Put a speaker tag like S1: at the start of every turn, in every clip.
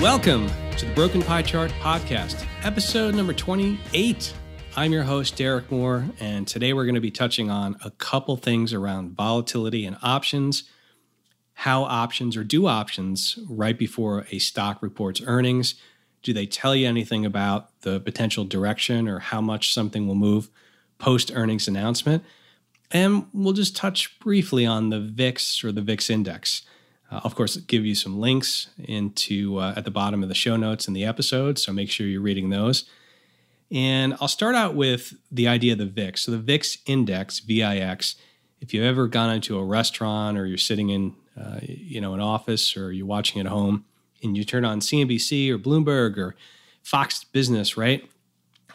S1: Welcome to the Broken Pie Chart podcast, episode number 28. I'm your host, Derek Moore, and today we're going to be touching on a couple things around volatility and options, how options or do options right before a stock reports earnings. Do they tell you anything about the potential direction or how much something will move post earnings announcement? And we'll just touch briefly on the VIX or the VIX index. Uh, of course, give you some links into uh, at the bottom of the show notes in the episode, so make sure you're reading those. And I'll start out with the idea of the VIX. So the VIX index, VIX, if you've ever gone into a restaurant or you're sitting in, uh, you know, an office or you're watching at home and you turn on CNBC or Bloomberg or Fox Business, right?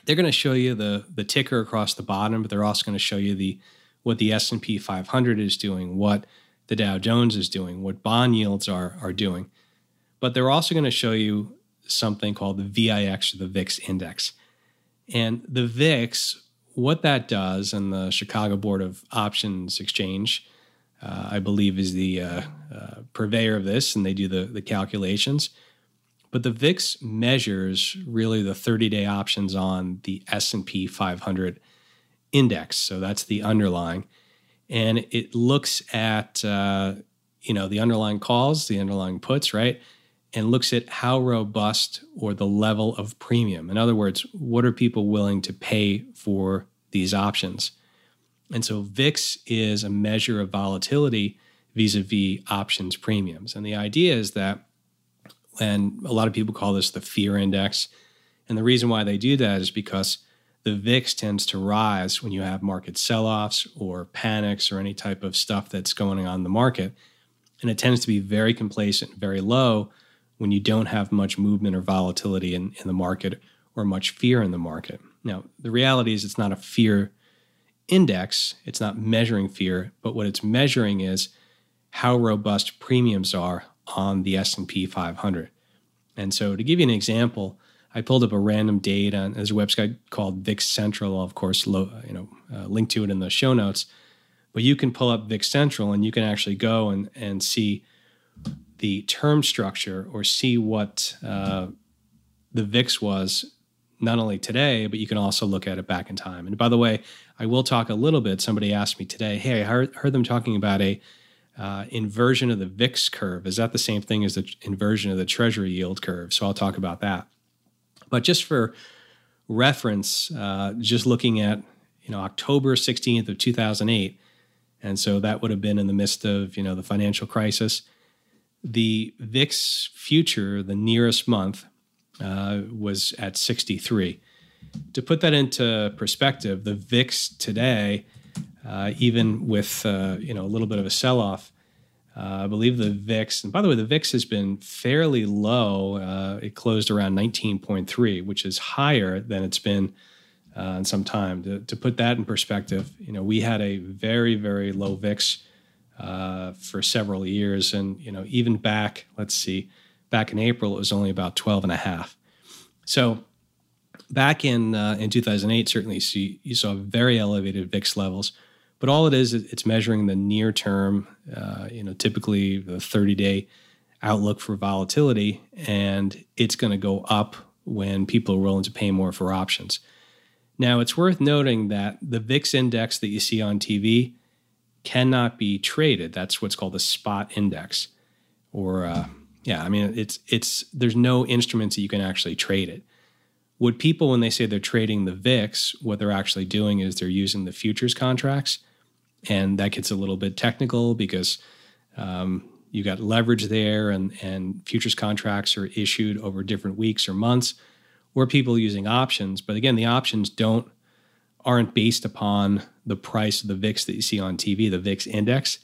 S1: They're going to show you the the ticker across the bottom, but they're also going to show you the what the S&P 500 is doing, what the Dow Jones is doing, what bond yields are are doing. But they're also going to show you something called the VIX or the VIX index. And the VIX, what that does, and the Chicago Board of Options Exchange, uh, I believe, is the uh, uh, purveyor of this, and they do the, the calculations. But the VIX measures really the 30-day options on the S&P 500 index. So that's the underlying, and it looks at uh, you know the underlying calls, the underlying puts, right? and looks at how robust or the level of premium. In other words, what are people willing to pay for these options? And so VIX is a measure of volatility vis a vis options premiums. And the idea is that, and a lot of people call this the fear index. And the reason why they do that is because the VIX tends to rise when you have market sell offs or panics or any type of stuff that's going on in the market. And it tends to be very complacent, very low when you don't have much movement or volatility in, in the market or much fear in the market. Now, the reality is it's not a fear index, it's not measuring fear, but what it's measuring is how robust premiums are on the S&P 500. And so to give you an example, I pulled up a random date on there's a website called VIX Central. I'll of course, lo, you know, uh, link to it in the show notes. But you can pull up VIX Central and you can actually go and and see the term structure or see what uh, the VIX was not only today, but you can also look at it back in time. And by the way, I will talk a little bit. Somebody asked me today, "Hey, I heard, heard them talking about a uh, inversion of the VIX curve. Is that the same thing as the inversion of the Treasury yield curve?" So I'll talk about that. But just for reference, uh, just looking at you know October 16th of 2008, and so that would have been in the midst of you know the financial crisis the VIX future, the nearest month, uh, was at 63. To put that into perspective, the VIX today, uh, even with uh, you know a little bit of a sell-off, uh, I believe the VIX. And by the way, the VIX has been fairly low. Uh, it closed around 19.3, which is higher than it's been uh, in some time. To, to, put that in perspective, you know we had a very very low VIX uh, for several years. And, you know, even back, let's see, back in April, it was only about 12 and a half. So back in, uh, in 2008, certainly you saw very elevated VIX levels. But all it is, it's measuring the near term, uh, you know, typically the 30 day outlook for volatility. And it's going to go up when people are willing to pay more for options. Now, it's worth noting that the VIX index that you see on TV cannot be traded. That's what's called a spot index, or uh, yeah, I mean it's it's there's no instruments that you can actually trade it. What people when they say they're trading the VIX, what they're actually doing is they're using the futures contracts, and that gets a little bit technical because um, you got leverage there, and and futures contracts are issued over different weeks or months, or people using options. But again, the options don't aren't based upon the price of the VIX that you see on TV, the VIX index.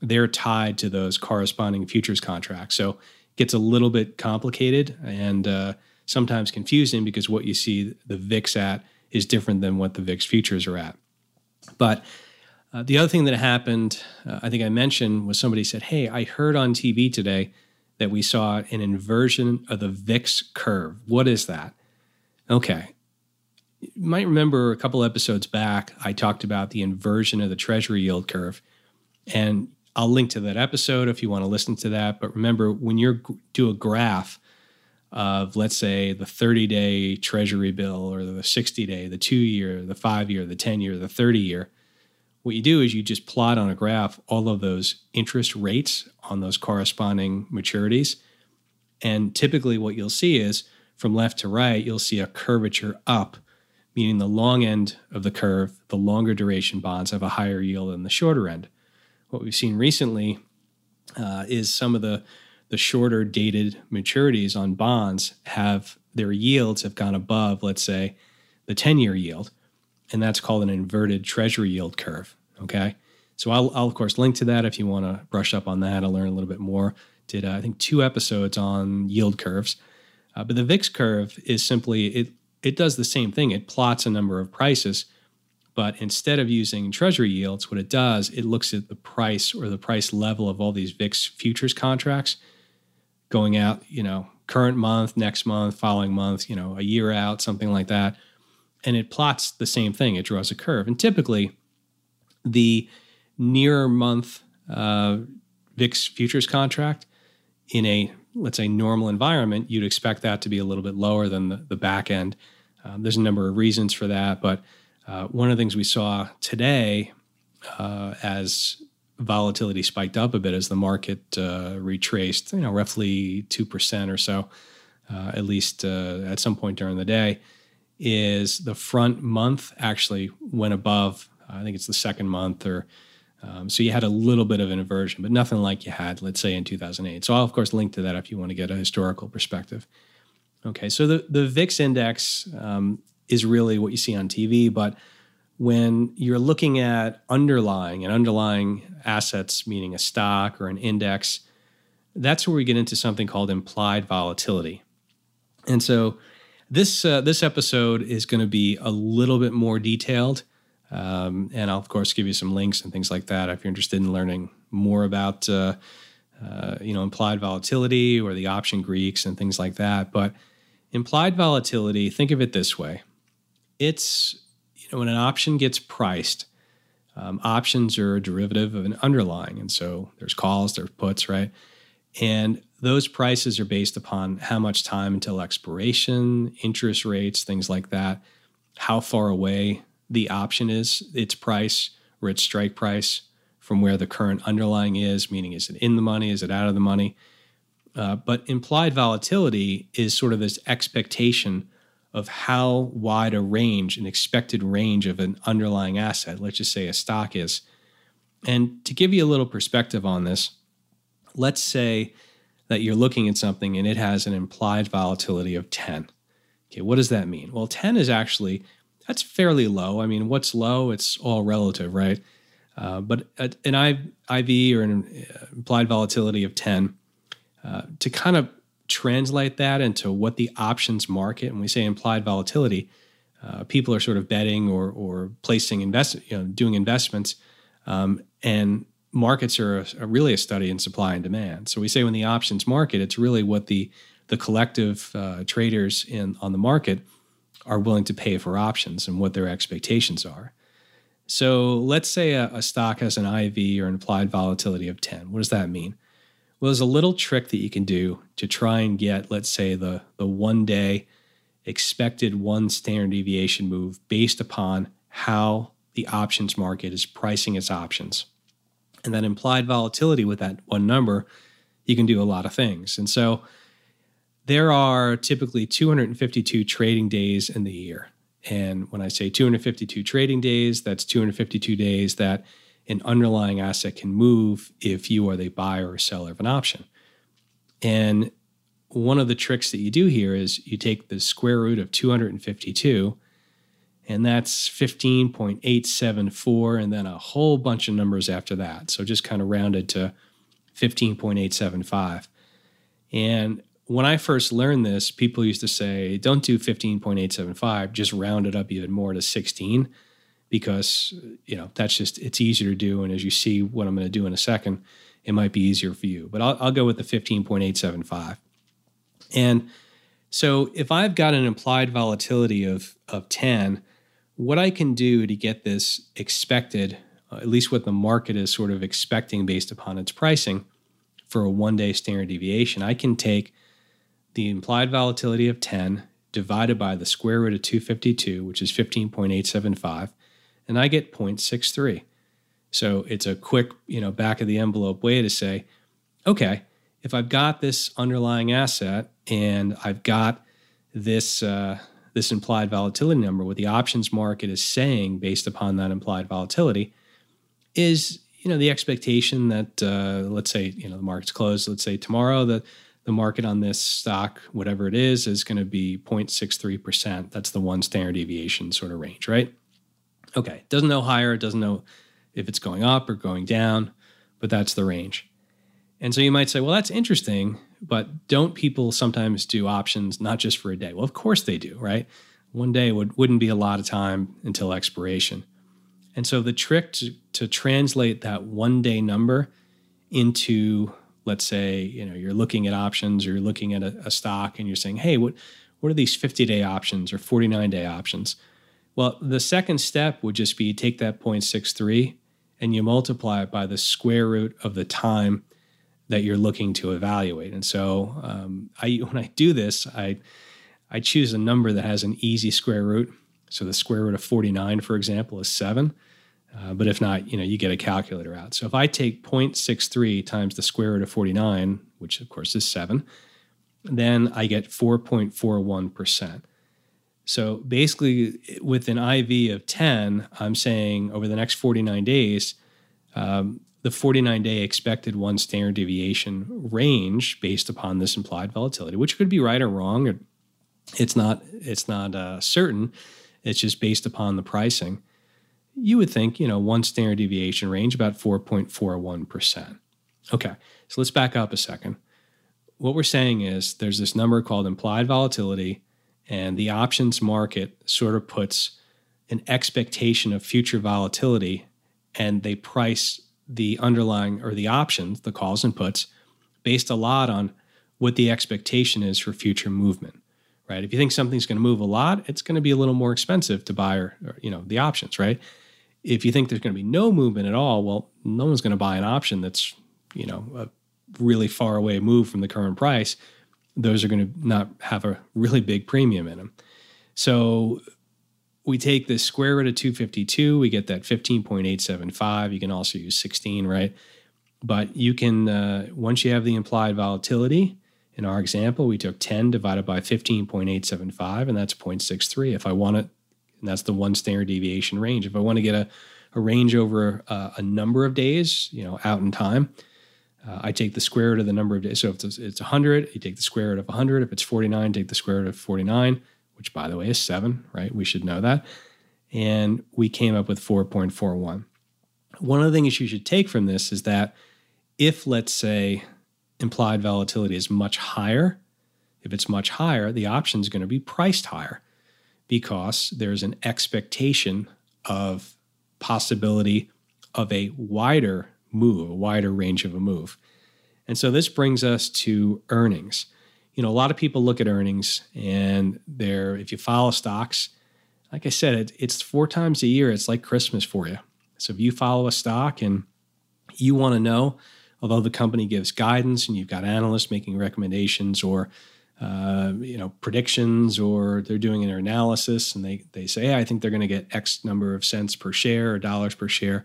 S1: They're tied to those corresponding futures contracts. So it gets a little bit complicated and uh, sometimes confusing because what you see the VIX at is different than what the VIX futures are at. But uh, the other thing that happened, uh, I think I mentioned, was somebody said, Hey, I heard on TV today that we saw an inversion of the VIX curve. What is that? Okay, you might remember a couple episodes back, I talked about the inversion of the treasury yield curve. And I'll link to that episode if you want to listen to that. But remember, when you do a graph of, let's say, the 30 day treasury bill or the 60 day, the two year, the five year, the 10 year, the 30 year, what you do is you just plot on a graph all of those interest rates on those corresponding maturities. And typically, what you'll see is from left to right, you'll see a curvature up, meaning the long end of the curve, the longer duration bonds have a higher yield than the shorter end. What we've seen recently uh, is some of the the shorter dated maturities on bonds have their yields have gone above, let's say, the 10 year yield. And that's called an inverted treasury yield curve. Okay. So I'll, I'll of course, link to that if you want to brush up on that and learn a little bit more. Did, uh, I think, two episodes on yield curves. Uh, but the VIX curve is simply, it, it does the same thing. It plots a number of prices. But instead of using treasury yields, what it does, it looks at the price or the price level of all these VIX futures contracts going out, you know, current month, next month, following month, you know, a year out, something like that. And it plots the same thing. It draws a curve. And typically, the nearer month uh, VIX futures contract in a, let's say, normal environment, you'd expect that to be a little bit lower than the, the back end. Um, there's a number of reasons for that. But uh, one of the things we saw today uh, as volatility spiked up a bit as the market uh, retraced, you know, roughly 2% or so, uh, at least uh, at some point during the day, is the front month actually went above, I think it's the second month or um, so you had a little bit of an inversion, but nothing like you had, let's say, in 2008. So I'll, of course, link to that if you want to get a historical perspective. Okay, so the, the VIX index um, is really what you see on TV, but when you're looking at underlying and underlying assets, meaning a stock or an index, that's where we get into something called implied volatility. And so this uh, this episode is going to be a little bit more detailed, um, and I'll of course give you some links and things like that if you're interested in learning more about uh, uh, you know implied volatility or the option Greeks and things like that. But implied volatility, think of it this way: it's you know, when an option gets priced, um, options are a derivative of an underlying. And so there's calls, there's puts, right? And those prices are based upon how much time until expiration, interest rates, things like that, how far away the option is, its price or its strike price from where the current underlying is, meaning is it in the money, is it out of the money? Uh, but implied volatility is sort of this expectation of how wide a range, an expected range of an underlying asset, let's just say a stock is. And to give you a little perspective on this, let's say that you're looking at something and it has an implied volatility of 10. Okay, what does that mean? Well, 10 is actually that's fairly low. I mean, what's low? It's all relative, right? Uh, but an IV or an uh, implied volatility of 10, uh, to kind of translate that into what the options market, and we say implied volatility, uh, people are sort of betting or or placing invest, you know, doing investments, um, and markets are, a, really a study in supply and demand. So we say when the options market, it's really what the the collective uh, traders in on the market are willing to pay for options and what their expectations are. So let's say a, a stock has an IV or an implied volatility of 10. What does that mean? Well, there's a little trick that you can do to try and get, let's say, the, the one day expected one standard deviation move based upon how the options market is pricing its options. And that implied volatility with that one number, you can do a lot of things. And so there are typically 252 trading days in the year. And when I say 252 trading days, that's 252 days that an underlying asset can move if you are the buyer or seller of an option. And one of the tricks that you do here is you take the square root of 252, and that's 15.874, and then a whole bunch of numbers after that. So just kind of rounded to 15.875. And when I first learned this, people used to say, don't do 15.875, just round it up even more to 16 because you know that's just it's easier to do and as you see what i'm going to do in a second it might be easier for you but i'll, I'll go with the 15.875 and so if i've got an implied volatility of of 10 what i can do to get this expected uh, at least what the market is sort of expecting based upon its pricing for a one day standard deviation i can take the implied volatility of 10 divided by the square root of 252, which is 15.875, and I get 0.63. So it's a quick, you know, back of the envelope way to say, okay, if I've got this underlying asset and I've got this uh, this implied volatility number, what the options market is saying based upon that implied volatility is, you know, the expectation that uh, let's say, you know, the market's closed. Let's say tomorrow the the market on this stock, whatever it is, is going to be 0.63%. That's the one standard deviation sort of range, right? Okay, doesn't know higher, it doesn't know if it's going up or going down, but that's the range. And so you might say, well, that's interesting, but don't people sometimes do options not just for a day? Well, of course they do, right? One day would, wouldn't be a lot of time until expiration. And so the trick to, to translate that one day number into, let's say, you know, you're looking at options or you're looking at a, a stock and you're saying, hey, what, what are these 50 day options or 49 day options? Well, the second step would just be take that 0.63 and you multiply it by the square root of the time that you're looking to evaluate. And so, um, I when I do this, I I choose a number that has an easy square root. So the square root of 49, for example, is seven. Uh, but if not, you know, you get a calculator out. So if I take 0.63 times the square root of 49, which of course is seven, then I get 4.41 percent. So basically, with an IV of 10, I'm saying over the next 49 days, um, the 49 day expected one standard deviation range based upon this implied volatility, which could be right or wrong. It's not, it's not uh, certain. It's just based upon the pricing. You would think, you know, one standard deviation range about 4.41%. Okay, so let's back up a second. What we're saying is there's this number called implied volatility and the options market sort of puts an expectation of future volatility and they price the underlying or the options, the calls and puts, based a lot on what the expectation is for future movement. Right? If you think something's going to move a lot, it's going to be a little more expensive to buy or, or you know the options, right? If you think there's going to be no movement at all, well, no one's going to buy an option that's you know a really far away move from the current price those are going to not have a really big premium in them. So we take the square root of 252, we get that 15.875. You can also use 16, right? But you can, uh, once you have the implied volatility, in our example, we took 10 divided by 15.875, and that's 0.63. If I want it, and that's the one standard deviation range. If I want to get a, a range over a, a number of days, you know, out in time, uh, I take the square root of the number of days. So if it's 100, you take the square root of 100. If it's 49, take the square root of 49, which by the way is 7, right? We should know that. And we came up with 4.41. One of the things you should take from this is that if, let's say, implied volatility is much higher, if it's much higher, the option is going to be priced higher because there's an expectation of possibility of a wider move, a wider range of a move. And so this brings us to earnings. You know, a lot of people look at earnings and they're, if you follow stocks, like I said, it, it's four times a year. It's like Christmas for you. So if you follow a stock and you want to know, although the company gives guidance and you've got analysts making recommendations or uh, you know predictions or they're doing an analysis and they they say hey, I think they're going to get X number of cents per share or dollars per share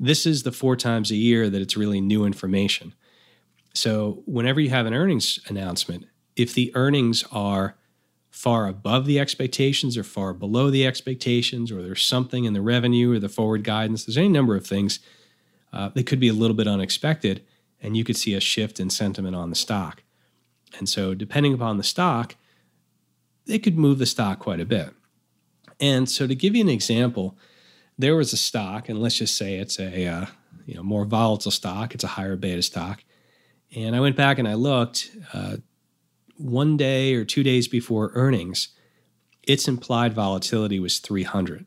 S1: this is the four times a year that it's really new information. So, whenever you have an earnings announcement, if the earnings are far above the expectations or far below the expectations, or there's something in the revenue or the forward guidance, there's any number of things uh, that could be a little bit unexpected, and you could see a shift in sentiment on the stock. And so, depending upon the stock, it could move the stock quite a bit. And so, to give you an example, there was a stock, and let's just say it's a uh, you know more volatile stock. It's a higher beta stock, and I went back and I looked uh, one day or two days before earnings. Its implied volatility was 300.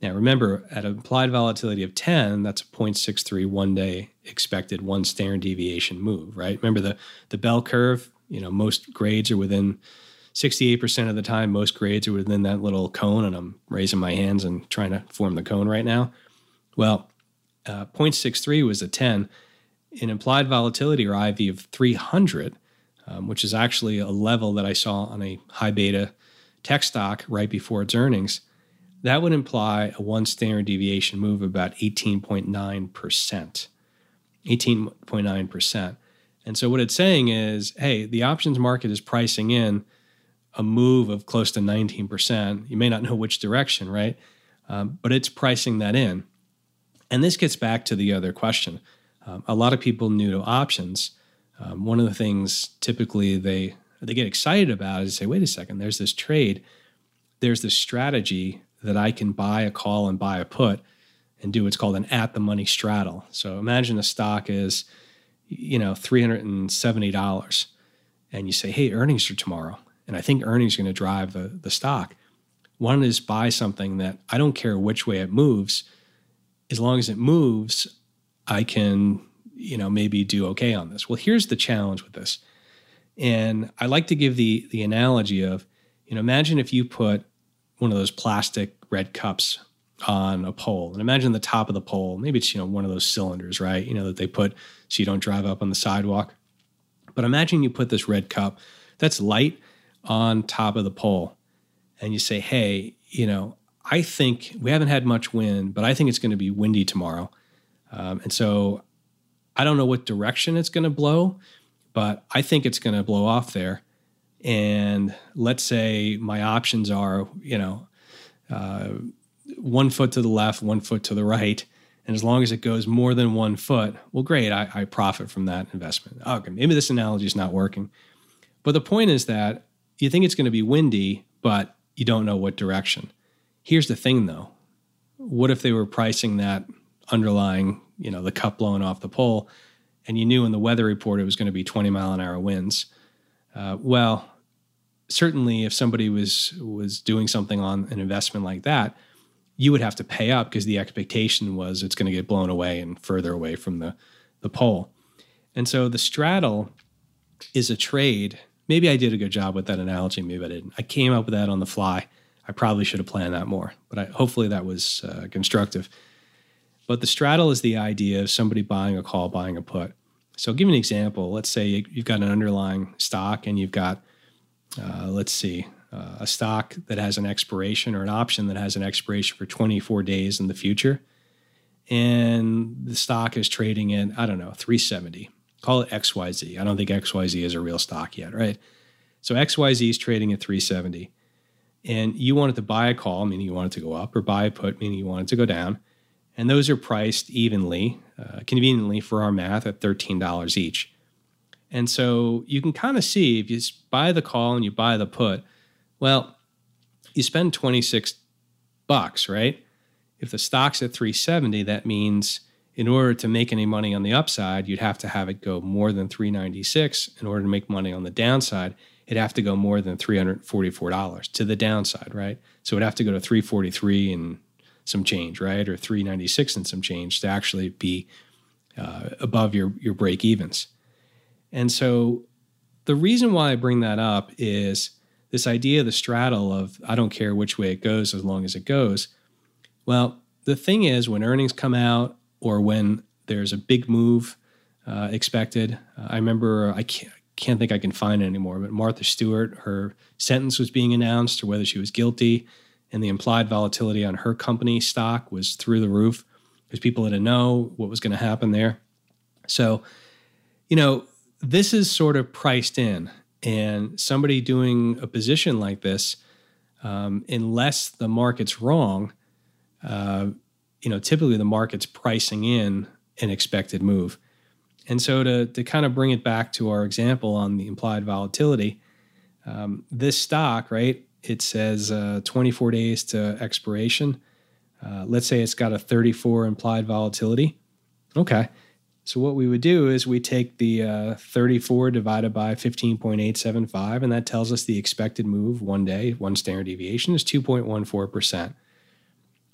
S1: Now remember, at an implied volatility of 10, that's a 0.63 one day expected one standard deviation move, right? Remember the the bell curve. You know most grades are within 68% of the time, most grades are within that little cone, and I'm raising my hands and trying to form the cone right now. Well, uh, 0.63 was a 10. An implied volatility or IV of 300, um, which is actually a level that I saw on a high beta tech stock right before its earnings, that would imply a one standard deviation move of about 18.9%. 18.9%. And so what it's saying is, hey, the options market is pricing in a move of close to 19%. You may not know which direction, right? Um, but it's pricing that in. And this gets back to the other question. Um, a lot of people new to options, um, one of the things typically they they get excited about is say, wait a second, there's this trade, there's this strategy that I can buy a call and buy a put and do what's called an at the money straddle. So imagine a stock is, you know, $370 and you say, hey, earnings are tomorrow. And I think earnings are going to drive the, the stock. One is buy something that I don't care which way it moves. As long as it moves, I can, you know, maybe do okay on this. Well, here's the challenge with this. And I like to give the the analogy of, you know, imagine if you put one of those plastic red cups on a pole. And imagine the top of the pole, maybe it's, you know, one of those cylinders, right? You know, that they put so you don't drive up on the sidewalk. But imagine you put this red cup that's light on top of the pole and you say, hey, you know, I think we haven't had much wind, but I think it's going to be windy tomorrow. Um, and so I don't know what direction it's going to blow, but I think it's going to blow off there. And let's say my options are, you know, uh, one foot to the left, one foot to the right. And as long as it goes more than one foot, well, great, I, I profit from that investment. Okay, maybe this analogy is not working. But the point is that you think it's going to be windy, but you don't know what direction. Here's the thing though. What if they were pricing that underlying, you know, the cup blowing off the pole, and you knew in the weather report it was going to be 20 mile an hour winds? Uh, well, certainly if somebody was was doing something on an investment like that, you would have to pay up because the expectation was it's going to get blown away and further away from the the pole. And so the straddle is a trade. Maybe I did a good job with that analogy. Maybe I didn't. I came up with that on the fly. I probably should have planned that more, but I, hopefully that was uh, constructive. But the straddle is the idea of somebody buying a call, buying a put. So, I'll give you an example. Let's say you've got an underlying stock and you've got, uh, let's see, uh, a stock that has an expiration or an option that has an expiration for 24 days in the future. And the stock is trading at, I don't know, 370. Call it XYZ. I don't think XYZ is a real stock yet, right? So XYZ is trading at 370 and you wanted to buy a call, meaning you wanted to go up, or buy a put, meaning you wanted to go down. And those are priced evenly, uh, conveniently for our math, at $13 each. And so you can kind of see if you buy the call and you buy the put, well, you spend 26 bucks, right? If the stock's at 370, that means in order to make any money on the upside, you'd have to have it go more than 396 in order to make money on the downside it'd have to go more than $344 to the downside, right? So it'd have to go to 343 and some change, right? Or 396 and some change to actually be uh, above your, your break evens. And so the reason why I bring that up is this idea of the straddle of I don't care which way it goes as long as it goes. Well, the thing is, when earnings come out or when there's a big move uh, expected, uh, I remember I can't, can't think I can find it anymore, but Martha Stewart, her sentence was being announced or whether she was guilty, and the implied volatility on her company stock was through the roof because people didn't know what was going to happen there. So, you know, this is sort of priced in, and somebody doing a position like this, um, unless the market's wrong, uh, you know, typically the market's pricing in an expected move. And so to, to kind of bring it back to our example on the implied volatility, um, this stock, right, it says uh, 24 days to expiration. Uh, let's say it's got a 34 implied volatility. Okay. So what we would do is we take the uh, 34 divided by 15.875, and that tells us the expected move one day, one standard deviation is 2.14%.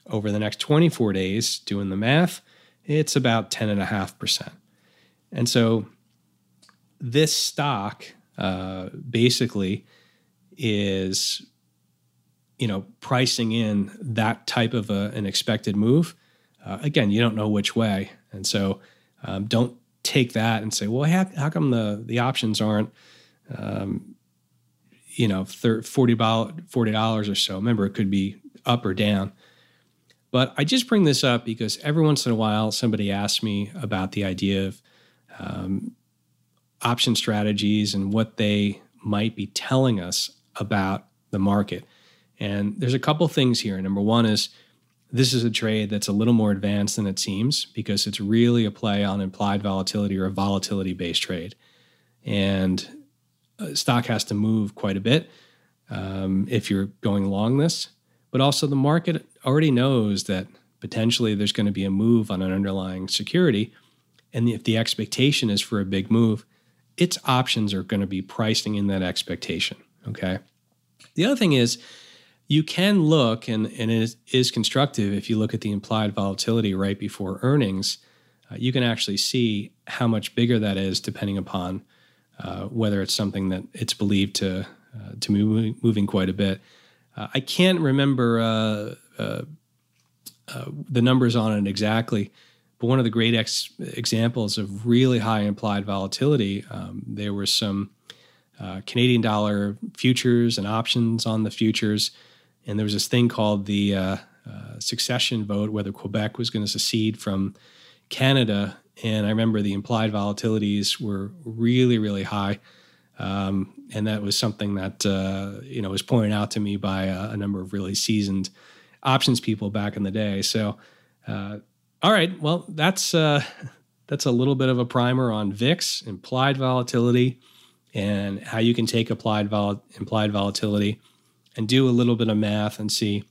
S1: Over the next 24 days, doing the math, it's about 10.5%. And so this stock uh, basically is, you know, pricing in that type of a, an expected move. Uh, again, you don't know which way, and so um, don't take that and say, well, how, how come the the options aren't um, you know, 30, 40 dollars or so. Remember, it could be up or down. But I just bring this up because every once in a while somebody asks me about the idea of um, option strategies and what they might be telling us about the market. And there's a couple things here. Number one is this is a trade that's a little more advanced than it seems because it's really a play on implied volatility or a volatility based trade. And uh, stock has to move quite a bit um, if you're going long this. But also, the market already knows that potentially there's going to be a move on an underlying security. And if the expectation is for a big move, its options are going to be pricing in that expectation. Okay. The other thing is, you can look, and, and it is, constructive if you look at the implied volatility right before earnings. Uh, you can actually see how much bigger that is depending upon uh, whether it's something that it's believed to uh, to move moving quite a bit. Uh, I can't remember uh, uh, the numbers on it exactly, but one of the great ex- examples of really high implied volatility, um, there were some Canadian dollar futures and options on the futures and there was this thing called the uh, uh, succession vote, whether Quebec was going to secede from Canada. And I remember the implied volatilities were really, really high. Um, and that was something that uh, you know was pointed out to me by a, a, number of really seasoned options people back in the day. So, uh, all right, well, that's uh, that's a little bit of a primer on VIX, implied volatility, and how you can take applied vol- implied volatility and do a little bit of math and see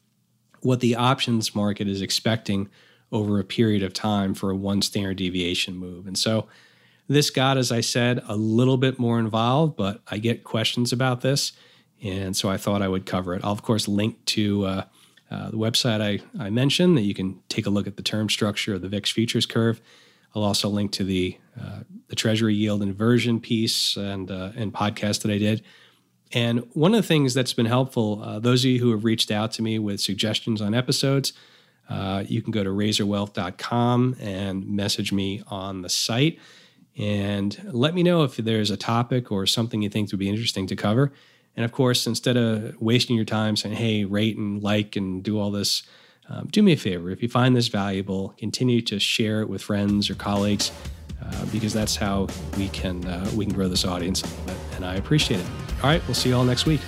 S1: what the options market is expecting over a period of time for a one standard deviation move. And so this got, as I said, a little bit more involved, but I get questions about this. And so I thought I would cover it. I'll, of course, link to uh, uh, the website I, I mentioned that you can take a look at the term structure of the VIX futures curve. I'll also link to the uh, the Treasury yield inversion piece and uh, and podcast that I did and one of the things that's been helpful, uh, those of you who have reached out to me with suggestions on episodes, uh, you can go to razorwealth.com and message me on the site and let me know if there's a topic or something you think would be interesting to cover. And of course, instead of wasting your time saying, hey, rate and like and do all this, um, do me a favor. If you find this valuable, continue to share it with friends or colleagues uh, because that's how we can uh, we can grow this audience a little bit. And I appreciate it. All right, we'll see you all next week.